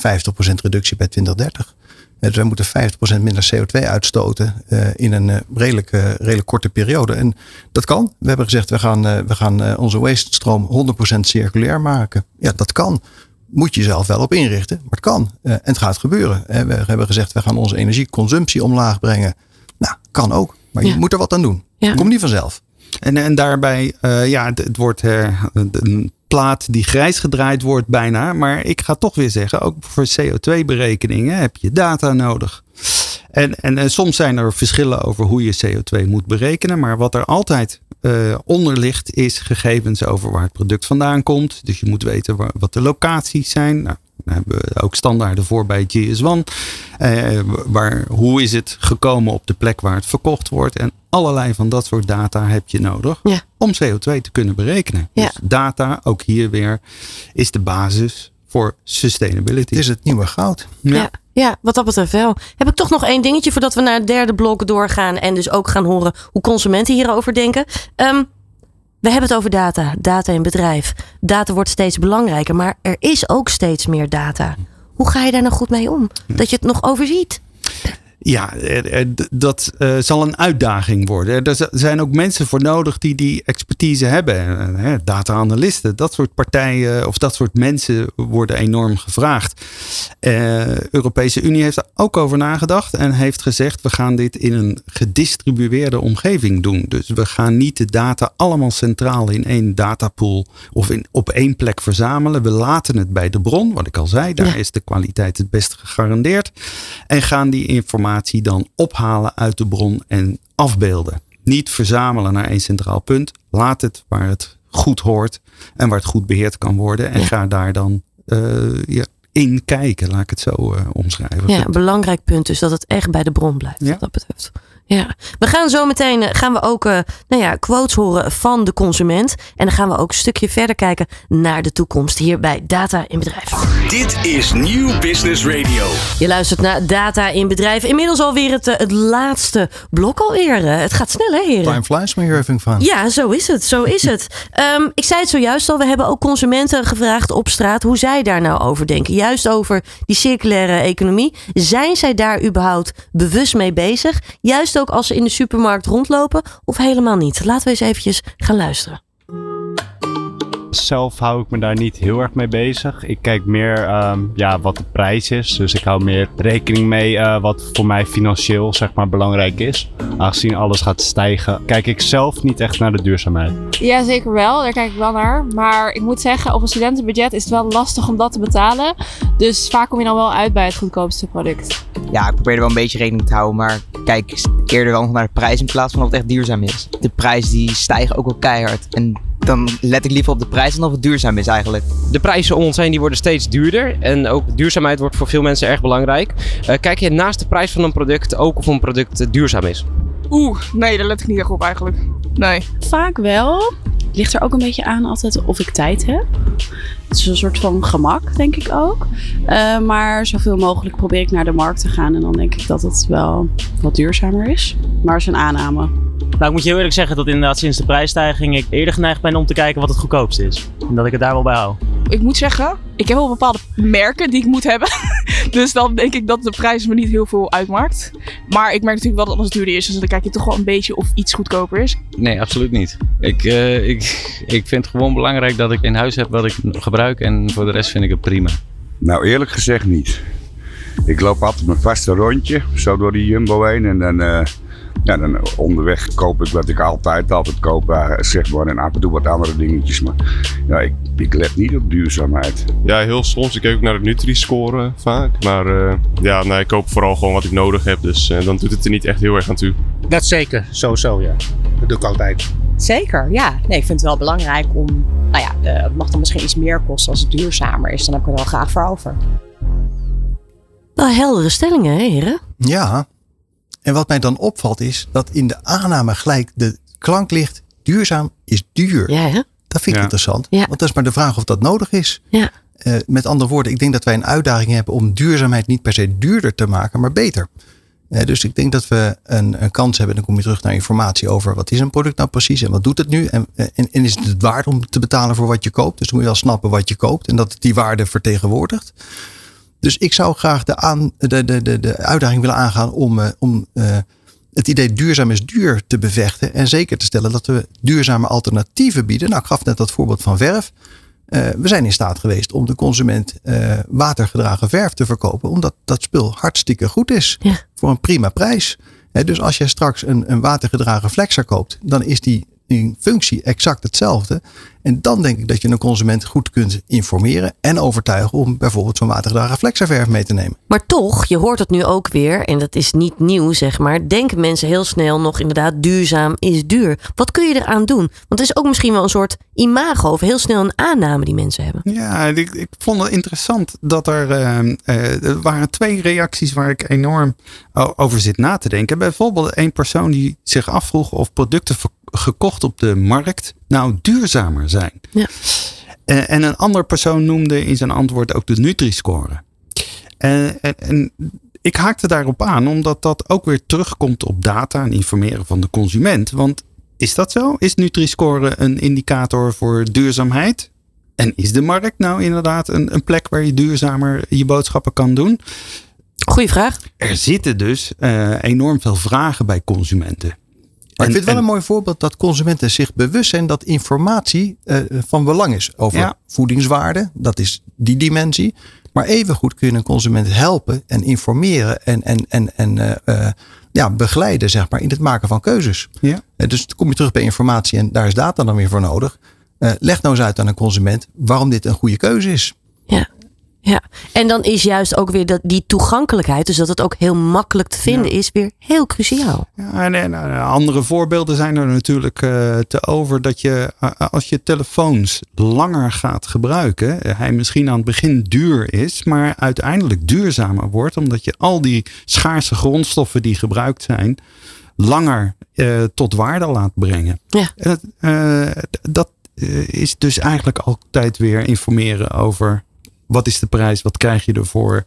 reductie bij 2030. Dus wij moeten 50% minder CO2 uitstoten in een redelijk, redelijk korte periode. En dat kan. We hebben gezegd we gaan, we gaan onze waste stroom 100% circulair maken. Ja, dat kan moet je jezelf wel op inrichten. Maar het kan. Uh, en het gaat gebeuren. Uh, we hebben gezegd, we gaan onze energieconsumptie omlaag brengen. Nou, kan ook. Maar Ja. je moet er wat aan doen. Ja. Komt niet vanzelf. En, en daarbij, eh, ja, het, het wordt eh, een plaat die grijs gedraaid wordt bijna. Maar ik ga toch weer zeggen, ook voor CO2-berekeningen heb je data nodig. En, en, en soms zijn er verschillen over hoe je CO2 moet berekenen. Maar wat er altijd onder ligt, is gegevens over waar het product vandaan komt. Dus je moet weten waar, wat de locaties zijn. Nou, daar hebben we ook standaarden voor bij GS1. Eh, waar, hoe is het gekomen op de plek waar het verkocht wordt? En allerlei van dat soort data heb je nodig Ja. om CO2 te kunnen berekenen. Ja. Dus data, ook hier weer, is de basis voor sustainability. Het is het nieuwe goud. Ja. ja, wat dat betreft wel. Heb ik toch nog één dingetje voordat we naar het derde blok doorgaan. En dus ook gaan horen hoe consumenten hierover denken. Ehm, we hebben het over data. Data in bedrijf. Data wordt steeds belangrijker. Maar er is ook steeds meer data. Hoe ga je daar nou goed mee om? Dat je het nog overziet. Ja, dat eh, zal een uitdaging worden. Er zijn ook mensen voor nodig die die expertise hebben. Eh, Data-analisten, dat soort partijen of dat soort mensen worden enorm gevraagd. Eh Europese Unie heeft er ook over nagedacht en heeft gezegd: we gaan dit in een gedistribueerde omgeving doen. Dus we gaan niet de data allemaal centraal in één datapool of in, op één plek verzamelen. We laten het bij de bron, wat ik al zei, daar Ja. is de kwaliteit het best gegarandeerd. En gaan die informatie dan ophalen uit de bron en afbeelden. Niet verzamelen naar één centraal punt. Laat het waar het goed hoort en waar het goed beheerd kan worden. En Ja. ga daar dan eh, ja, in kijken, laat ik het zo eh, omschrijven. Ja, een belangrijk punt is dat het echt bij de bron blijft. Ja. Wat dat betreft. Ja, we gaan zo meteen eh, gaan we ook eh, nou ja, quotes horen van de consument. En dan gaan we ook een stukje verder kijken naar de toekomst hier bij Data in Bedrijf. Dit is Nieuw Business Radio. Je luistert naar Data in Bedrijf. Inmiddels alweer het, eh, het laatste blok alweer. Het gaat snel hè heren? Time flies, maar Irving van. Ja, zo is het. Zo is het. Ehm, ik zei het zojuist al. We hebben ook consumenten gevraagd op straat hoe zij daar nou over denken. Juist over die circulaire economie. Zijn zij daar überhaupt bewust mee bezig? Juist ook als ze in de supermarkt rondlopen of helemaal niet? Laten we eens eventjes gaan luisteren. Zelf hou ik me daar niet heel erg mee bezig. Ik kijk meer ehm, ja, wat de prijs is. Dus ik hou meer rekening mee eh, wat voor mij financieel zeg maar, belangrijk is. Aangezien alles gaat stijgen, kijk ik zelf niet echt naar de duurzaamheid. Ja, zeker wel. Daar kijk ik wel naar. Maar ik moet zeggen, op een studentenbudget is het wel lastig om dat te betalen. Dus vaak kom je dan wel uit bij het goedkoopste product. Ja, ik probeer er wel een beetje rekening te houden, maar kijk eerder wel nog naar de prijs in plaats van of het echt duurzaam is. De prijs die stijgt ook wel keihard. En dan let ik liever op de prijs dan of het duurzaam is eigenlijk. De prijzen om ons heen die worden steeds duurder. En ook duurzaamheid wordt voor veel mensen erg belangrijk. Eh, kijk je naast de prijs van een product ook of een product duurzaam is? Oeh, nee, daar let ik niet echt op eigenlijk. Nee. Vaak wel. Ligt er ook een beetje aan altijd of ik tijd heb. Het is een soort van gemak, denk ik ook. Eh, maar zoveel mogelijk probeer ik naar de markt te gaan. En dan denk ik dat het wel wat duurzamer is. Maar het is een aanname. Nou, ik moet je heel eerlijk zeggen dat inderdaad sinds de prijsstijging ik eerder geneigd ben om te kijken wat het goedkoopste is. En dat ik het daar wel bij hou. Ik moet zeggen, ik heb wel bepaalde merken die ik moet hebben. dus dan denk ik dat de prijs me niet heel veel uitmaakt. Maar ik merk natuurlijk wel dat alles duurder is. Dus dan kijk je toch wel een beetje of iets goedkoper is. Nee, absoluut niet. Ik, eh, ik, ik vind het gewoon belangrijk dat ik in huis heb wat ik gebruik en voor de rest vind ik het prima. Nou, eerlijk gezegd niet. Ik loop altijd mijn vaste rondje, zo door die Jumbo heen. En dan, eh, ja, dan onderweg koop ik wat ik altijd altijd koop. eh, zeg maar, en af en toe wat andere dingetjes. Maar ja, ik, ik let niet op duurzaamheid. Ja, heel soms. Ik kijk ook naar de Nutri-score vaak. Maar eh, ja, nee, ik koop vooral gewoon wat ik nodig heb. Dus eh, dan doet het er niet echt heel erg aan toe. Dat zeker, sowieso ja. Dat doe ik altijd. Zeker, ja. Nee, ik vind het wel belangrijk om, nou ja, eh, het mag dan misschien iets meer kosten als het duurzamer is. Dan heb ik er wel graag voor over. Wel heldere stellingen, hè, heren? Ja. En wat mij dan opvalt is dat in de aanname gelijk de klank ligt: duurzaam is duur. Ja, hè? Dat vind ik Ja. interessant. Ja. Want dat is maar de vraag of dat nodig is. Ja. Eh, met andere woorden, ik denk dat wij een uitdaging hebben om duurzaamheid niet per se duurder te maken, maar beter. Eh, dus ik denk dat we een, een kans hebben. Dan kom je terug naar informatie over wat is een product nou precies en wat doet het nu. En, en, en is het het waard om te betalen voor wat je koopt. Dus dan moet je wel snappen wat je koopt en dat het die waarde vertegenwoordigt. Dus ik zou graag de, aan, de, de, de, de uitdaging willen aangaan om, uh, om uh, het idee duurzaam is duur te bevechten. En zeker te stellen dat we duurzame alternatieven bieden. Nou, ik gaf net dat voorbeeld van verf. Uh, we zijn in staat geweest om de consument watergedragen verf te verkopen. Omdat dat spul hartstikke goed is. Ja. Voor een prima prijs. He, dus als je straks een, een watergedragen flexer koopt. Dan is die in functie exact hetzelfde. En dan denk ik dat je een consument goed kunt informeren en overtuigen om bijvoorbeeld zo'n watergedragen flexerverf mee te nemen. Maar toch, je hoort het nu ook weer, en dat is niet nieuw zeg maar, denken mensen heel snel nog inderdaad duurzaam is duur. Wat kun je eraan doen? Want het is ook misschien wel een soort imago of heel snel een aanname die mensen hebben. Ja, ik, ik vond het interessant dat er, uh, uh, er waren twee reacties waar ik enorm over zit na te denken. Bijvoorbeeld een persoon die zich afvroeg of producten gekocht op de markt nou duurzamer zijn. Ja. En, en een ander persoon noemde in zijn antwoord ook de Nutri-score. En, en, en, ik haakte daarop aan, omdat dat ook weer terugkomt op data en informeren van de consument. Want is dat zo? Is Nutri-score een indicator voor duurzaamheid? En is de markt nou inderdaad een, een plek waar je duurzamer je boodschappen kan doen? Goeie vraag. Er zitten dus uh, enorm veel vragen bij consumenten. Maar ik vind het wel een mooi voorbeeld dat consumenten zich bewust zijn dat informatie uh, van belang is over Ja. voedingswaarde. Dat is die dimensie. Maar evengoed kun je een consument helpen en informeren en, en, en, en uh, uh, ja, begeleiden zeg maar, in het maken van keuzes. Ja. Uh, dus dan kom je terug bij informatie en daar is data dan weer voor nodig. Uh, leg nou eens uit aan een consument waarom dit een goede keuze is. Ja. Ja, en dan is juist ook weer dat, die toegankelijkheid, dus dat het ook heel makkelijk te vinden Ja. is, weer heel cruciaal. Ja, en, en, en andere voorbeelden zijn er natuurlijk uh, te over dat je uh, als je telefoons langer gaat gebruiken, uh, hij misschien aan het begin duur is, maar uiteindelijk duurzamer wordt, omdat je al die schaarse grondstoffen die gebruikt zijn, langer tot waarde laat brengen. Ja. Dat is dus eigenlijk altijd weer informeren over wat is de prijs, wat krijg je ervoor,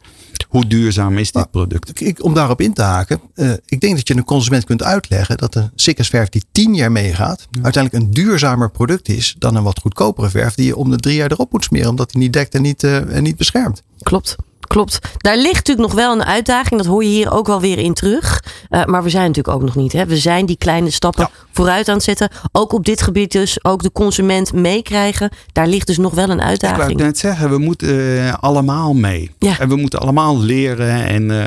hoe duurzaam is dit product. Ik, om daarop in te haken, uh, ik denk dat je een consument kunt uitleggen dat een sikkersverf die tien jaar meegaat, ja. uiteindelijk een duurzamer product is dan een wat goedkopere verf die je om de drie jaar erop moet smeren, omdat die niet dekt en niet, uh, en niet beschermt. Klopt. Klopt. Daar ligt natuurlijk nog wel een uitdaging. Dat hoor je hier ook wel weer in terug. Uh, maar we zijn natuurlijk ook nog niet. Hè. We zijn die kleine stappen ja. vooruit aan het zetten. Ook op dit gebied dus. Ook de consument meekrijgen. Daar ligt dus nog wel een uitdaging. Ik wou net zeggen. We moeten uh, allemaal mee. Ja. En we moeten allemaal leren. En uh,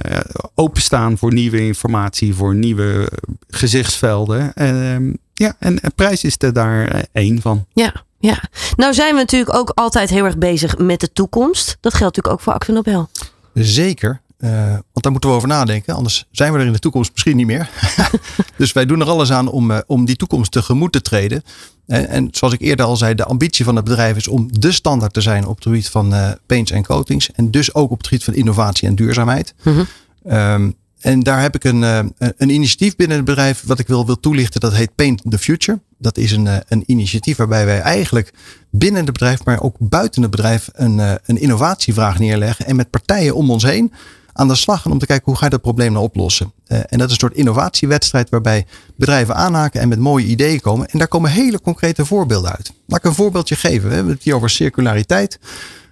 openstaan voor nieuwe informatie. Voor nieuwe gezichtsvelden. En, ja, en prijs is er daar één van. Ja. Ja, nou zijn we natuurlijk ook altijd heel erg bezig met de toekomst. Dat geldt natuurlijk ook voor Acte Nobel. Zeker, uh, want daar moeten we over nadenken. Anders zijn we er in de toekomst misschien niet meer. dus wij doen er alles aan om, uh, om die toekomst tegemoet te treden. En, en, zoals ik eerder al zei, de ambitie van het bedrijf is om de standaard te zijn op het gebied van uh, paints en coatings. En dus ook op het gebied van innovatie en duurzaamheid. Mm -hmm. um, en daar heb ik een, een initiatief binnen het bedrijf wat ik wil, wil toelichten. Dat heet Paint the Future. Dat is een, een initiatief waarbij wij eigenlijk binnen het bedrijf, maar ook buiten het bedrijf, een, een innovatievraag neerleggen. En met partijen om ons heen aan de slag gaan om te kijken hoe ga je dat probleem nou oplossen. En dat is een soort innovatiewedstrijd waarbij bedrijven aanhaken en met mooie ideeën komen. En daar komen hele concrete voorbeelden uit. Laat ik een voorbeeldje geven. We hebben het hier over circulariteit.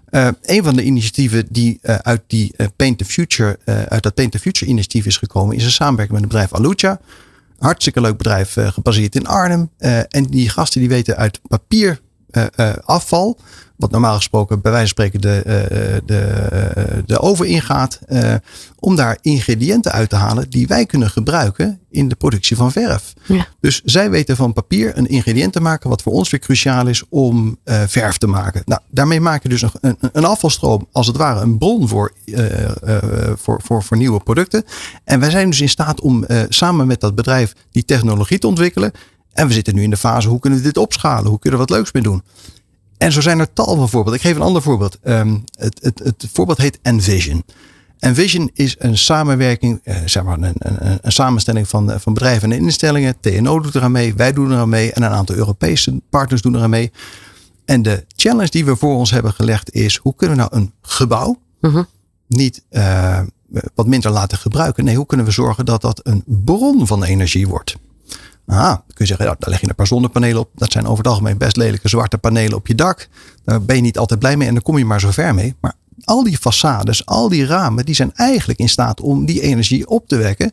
Uh, een van de initiatieven die uh, uit die uh, Paint the Future, uit dat Paint the Future initiatief is gekomen, is een samenwerking met het bedrijf Alucha. Hartstikke leuk bedrijf, gebaseerd in Arnhem. en die gasten die weten uit papier afval, wat normaal gesproken bij wijze van spreken de, de, de oven ingaat, om daar ingrediënten uit te halen die wij kunnen gebruiken in de productie van verf. Ja. Dus zij weten van papier een ingrediënt te maken wat voor ons weer cruciaal is om verf te maken. Nou, daarmee maak je dus een, een, een afvalstroom, als het ware een bron voor, voor, voor, voor nieuwe producten. En wij zijn dus in staat om samen met dat bedrijf die technologie te ontwikkelen. En we zitten nu in de fase, hoe kunnen we dit opschalen? Hoe kunnen we wat leuks mee doen? En zo zijn er tal van voorbeelden. Ik geef een ander voorbeeld. Um, het, het, het voorbeeld heet Envision. Envision is een samenwerking, eh, zeg maar een, een, een samenstelling van, van bedrijven en instellingen. TNO doet eraan mee, wij doen eraan mee en een aantal Europese partners doen eraan mee. En de challenge die we voor ons hebben gelegd is: hoe kunnen we nou een gebouw niet eh, wat minder laten gebruiken? Nee, hoe kunnen we zorgen dat dat een bron van energie wordt? Ah, dan kun je zeggen, daar leg je een paar zonnepanelen op. Dat zijn over het algemeen best lelijke zwarte panelen op je dak. Daar ben je niet altijd blij mee en dan kom je maar zo ver mee. Maar al die façades, al die ramen, die zijn eigenlijk in staat om die energie op te wekken.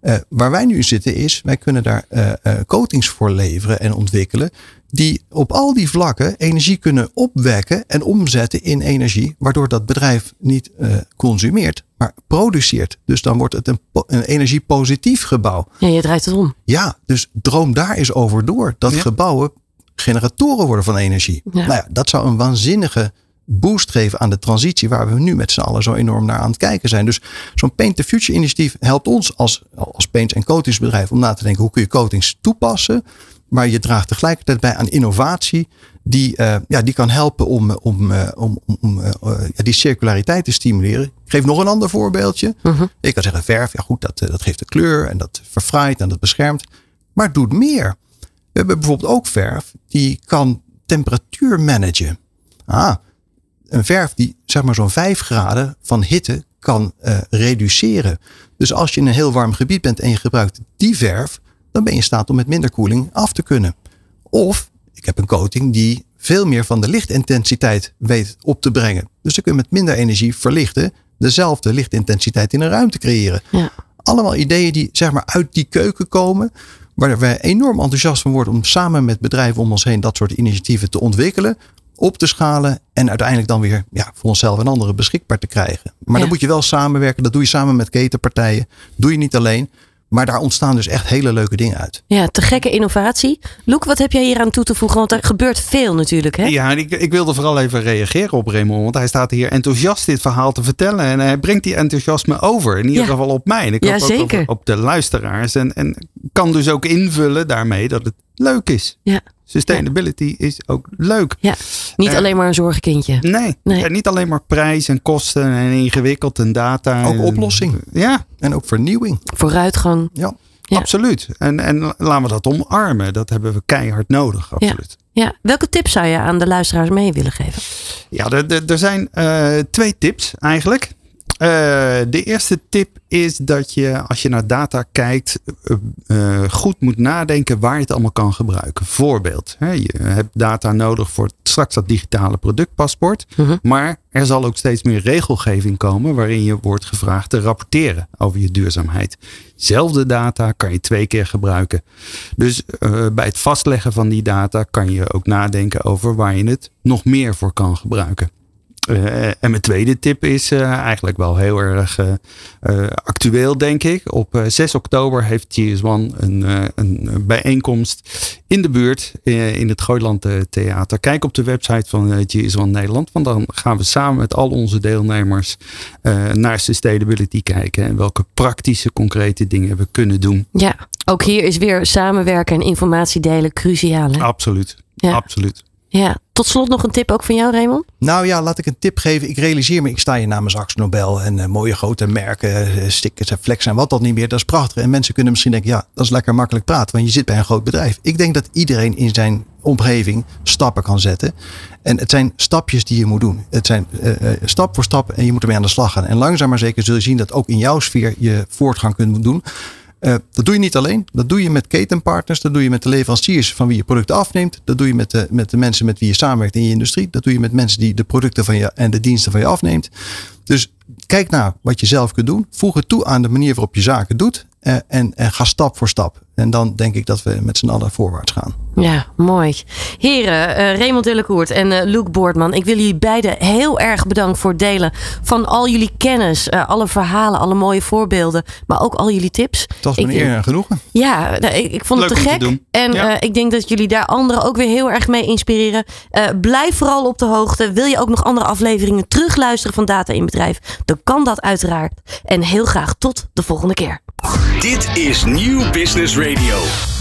Eh, waar wij nu zitten is, wij kunnen daar eh, eh, coatings voor leveren en ontwikkelen. Die op al die vlakken energie kunnen opwekken en omzetten in energie. Waardoor dat bedrijf niet eh, consumeert, maar produceert. Dus dan wordt het een, een energiepositief gebouw. Ja, je draait het om. Ja, dus droom daar eens over door. Dat gebouwen generatoren worden van energie. Ja. Nou ja, dat zou een waanzinnige boost geven aan de transitie waar we nu met z'n allen zo enorm naar aan het kijken zijn. Dus zo'n Paint the Future initiatief helpt ons als, als paint- en coatingsbedrijf om na te denken hoe kun je coatings toepassen. Maar je draagt tegelijkertijd bij aan innovatie die, eh, ja, die kan helpen om, om, eh, om, om, eh, ja, die circulariteit te stimuleren. Ik geef nog een ander voorbeeldje. Ik kan zeggen verf, ja goed, dat, dat geeft de kleur en dat verfraait en dat beschermt. Maar het doet meer. We hebben bijvoorbeeld ook verf die kan temperatuur managen. Ah, een verf die zeg maar zo'n 5 graden van hitte kan reduceren. Dus als je in een heel warm gebied bent en je gebruikt die verf, dan ben je in staat om met minder koeling af te kunnen. Of ik heb een coating die veel meer van de lichtintensiteit weet op te brengen. Dus dan kun je met minder energie verlichten dezelfde lichtintensiteit in een ruimte creëren. Allemaal ideeën die zeg maar uit die keuken komen. Waar wij enorm enthousiast van worden om samen met bedrijven om ons heen dat soort initiatieven te ontwikkelen. Op te schalen en uiteindelijk dan weer ja, voor onszelf en anderen beschikbaar te krijgen. Maar dan moet je wel samenwerken. Dat doe je samen met ketenpartijen. Doe je niet alleen. Maar daar ontstaan dus echt hele leuke dingen uit. Ja, te gekke innovatie. Loek, wat heb jij hier aan toe te voegen? Want er gebeurt veel natuurlijk, hè? Ja, en ik, ik wilde vooral even reageren op Raymond. Want hij staat hier enthousiast dit verhaal te vertellen. En hij brengt die enthousiasme over. In ieder Ja. geval op mij. En ik Ja, hoop ook. Op, op de luisteraars. En, en kan dus ook invullen daarmee dat het leuk is. Ja. Sustainability is ook leuk. Ja, niet Eh, alleen maar een zorgenkindje. Nee, En niet alleen maar prijs en kosten en ingewikkeld en data. Ook en- oplossing. Ja. En ook vernieuwing. Vooruitgang. Ja. Absoluut. En, en laten we dat omarmen. Dat hebben we keihard nodig. Absoluut. Ja, welke tips zou je aan de luisteraars mee willen geven? Ja, er, er, er zijn eh, twee tips eigenlijk. Eh, de eerste tip is dat je als je naar data kijkt, eh, eh, goed moet nadenken waar je het allemaal kan gebruiken. Voorbeeld, hè, je hebt data nodig voor straks dat digitale productpaspoort. Maar er zal ook steeds meer regelgeving komen waarin je wordt gevraagd te rapporteren over je duurzaamheid. Zelfde data kan je twee keer gebruiken. Dus bij het vastleggen van die data kan je ook nadenken over waar je het nog meer voor kan gebruiken. Eh, en mijn tweede tip is eh, eigenlijk wel heel erg eh, actueel, denk ik. Op eh, 6 oktober heeft GS1 een, eh, een bijeenkomst in de buurt in het Gooiland Theater. Kijk op de website van eh, GS1 Nederland, want dan gaan we samen met al onze deelnemers naar sustainability kijken en welke praktische, concrete dingen we kunnen doen. Ja, ook hier is weer samenwerken en informatie delen cruciaal. Hè? Absoluut. Ja. Absoluut. Ja, tot slot nog een tip ook van jou, Raymond? Nou ja, laat ik een tip geven. Ik realiseer me, ik sta hier namens Ax Nobel en eh, mooie grote merken, eh, stickers en flex en wat dat niet meer. Dat is prachtig. En mensen kunnen misschien denken, ja, dat is lekker makkelijk praten, want je zit bij een groot bedrijf. Ik denk dat iedereen in zijn omgeving stappen kan zetten. En het zijn stapjes die je moet doen. Het zijn eh, stap voor stap en je moet ermee aan de slag gaan. En langzaam maar zeker zul je zien dat ook in jouw sfeer je voortgang kunt doen. Eh, dat doe je niet alleen. Dat doe je met ketenpartners. Dat doe je met de leveranciers van wie je producten afneemt. Dat doe je met de, met de mensen met wie je samenwerkt in je industrie. Dat doe je met mensen die de producten van je en de diensten van je afneemt. Dus kijk naar wat je zelf kunt doen. Voeg het toe aan de manier waarop je zaken doet. Eh, en, en ga stap voor stap. En dan denk ik dat we met z'n allen voorwaarts gaan. Ja, mooi. Heren, eh, Raymond Dillekoert en eh Luc Boordman. Ik wil jullie beiden heel erg bedanken voor het delen van al jullie kennis. eh, alle verhalen, alle mooie voorbeelden. Maar ook al jullie tips. Het was me een eer en genoegen. Ja, nou, ik, ik vond het Leuk te gek. En Ja. eh, ik denk dat jullie daar anderen ook weer heel erg mee inspireren. Eh, blijf vooral op de hoogte. Wil je ook nog andere afleveringen terugluisteren van Data in Bedrijf? Dan kan dat uiteraard. En heel graag tot de volgende keer. Dit is Nieuw Business Radio.